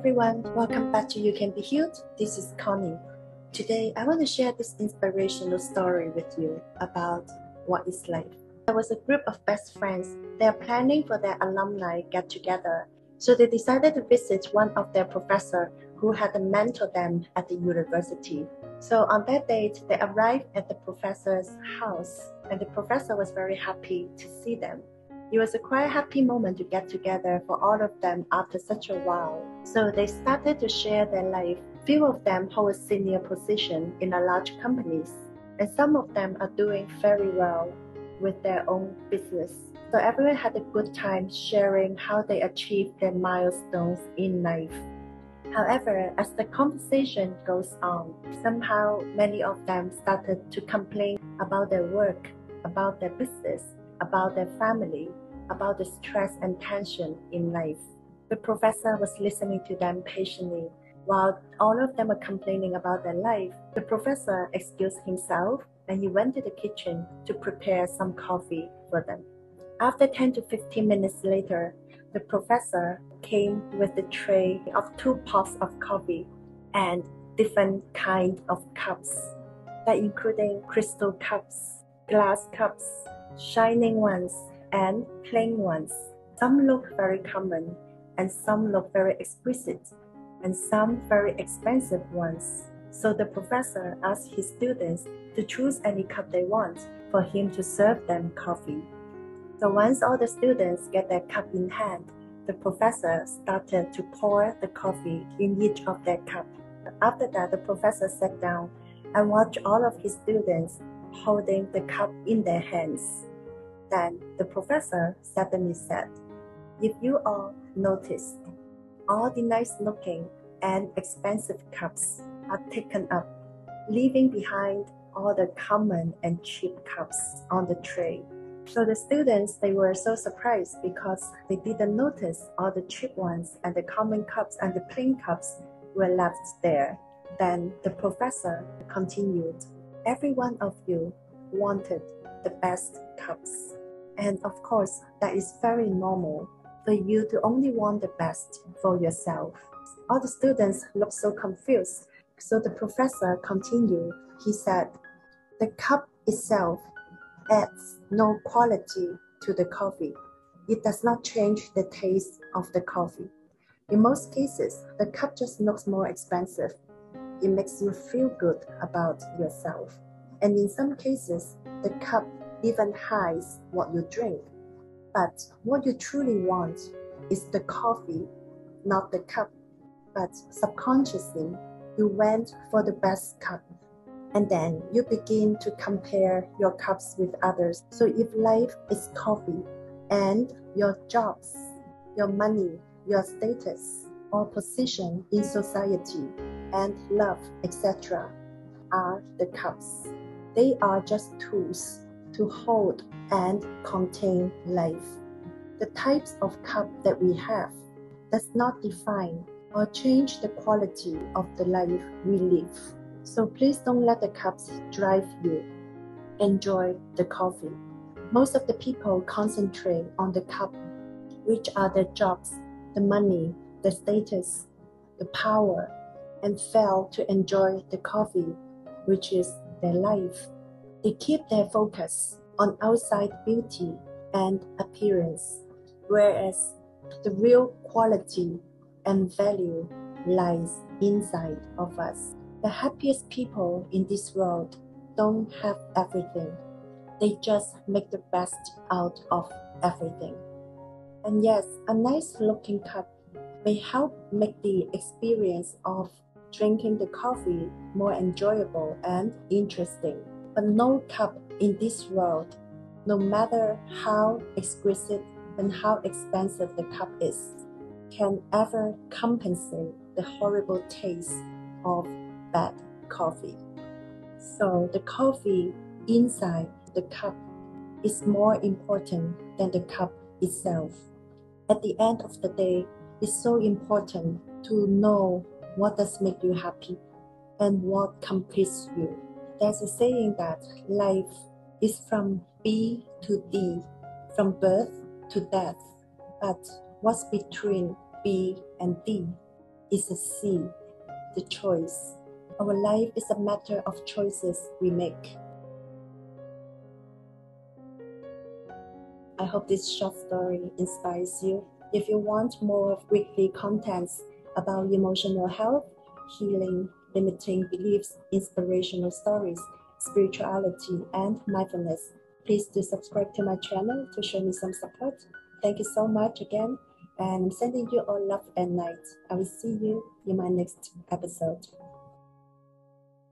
everyone, welcome back to You Can Be Healed. This is Connie. Today, I want to share this inspirational story with you about what is life. There was a group of best friends. They are planning for their alumni get together, so they decided to visit one of their professor who had mentored them at the university. So on that date, they arrived at the professor's house, and the professor was very happy to see them. It was a quite happy moment to get together for all of them after such a while. So they started to share their life. Few of them hold a senior position in a large companies, and some of them are doing very well with their own business. So everyone had a good time sharing how they achieved their milestones in life. However, as the conversation goes on, somehow many of them started to complain about their work, about their business, about their family, about the stress and tension in life. The professor was listening to them patiently. While all of them were complaining about their life, the professor excused himself and he went to the kitchen to prepare some coffee for them. After 10 to 15 minutes later, the professor came with a tray of two pots of coffee and different kind of cups that including crystal cups, glass cups, shining ones, and plain ones. Some look very common, and some look very exquisite, and some very expensive ones. So the professor asked his students to choose any cup they want for him to serve them coffee. So once all the students get their cup in hand, the professor started to pour the coffee in each of their cup. After that, the professor sat down and watched all of his students holding the cup in their hands. Then the professor suddenly said, If you all noticed, all the nice looking and expensive cups are taken up, leaving behind all the common and cheap cups on the tray. So the students they were so surprised because they didn't notice all the cheap ones and the common cups and the plain cups were left there. Then the professor continued, Every one of you wanted the best cups. And of course, that is very normal for you to only want the best for yourself. All the students looked so confused. So the professor continued. He said, The cup itself adds no quality to the coffee. It does not change the taste of the coffee. In most cases, the cup just looks more expensive. It makes you feel good about yourself. And in some cases, the cup even hides what you drink. But what you truly want is the coffee, not the cup. But subconsciously, you went for the best cup. And then you begin to compare your cups with others. So if life is coffee and your jobs, your money, your status, or position in society, and love, etc., are the cups. They are just tools to hold and contain life. The types of cup that we have does not define or change the quality of the life we live. So please don't let the cups drive you. Enjoy the coffee. Most of the people concentrate on the cup, which are their jobs, the money, the status, the power, and fail to enjoy the coffee, which is their life. They keep their focus on outside beauty and appearance, whereas the real quality and value lies inside of us. The happiest people in this world don't have everything. They just make the best out of everything. And yes, a nice looking cup may help make the experience of drinking the coffee more enjoyable and interesting. But no cup in this world, no matter how exquisite and how expensive the cup is, can ever compensate the horrible taste of bad coffee. So the coffee inside the cup is more important than the cup itself. At the end of the day, it's so important to know what does make you happy and what completes you. There's a saying that life is from B to D, from birth to death. But what's between B and D? is a C, the choice. Our life is a matter of choices we make. I hope this short story inspires you. If you want more weekly contents about emotional health, healing, limiting beliefs, inspirational stories, spirituality, and mindfulness, please do subscribe to my channel to show me some support. Thank you so much again, and I'm sending you all love and light. I will see you in my next episode.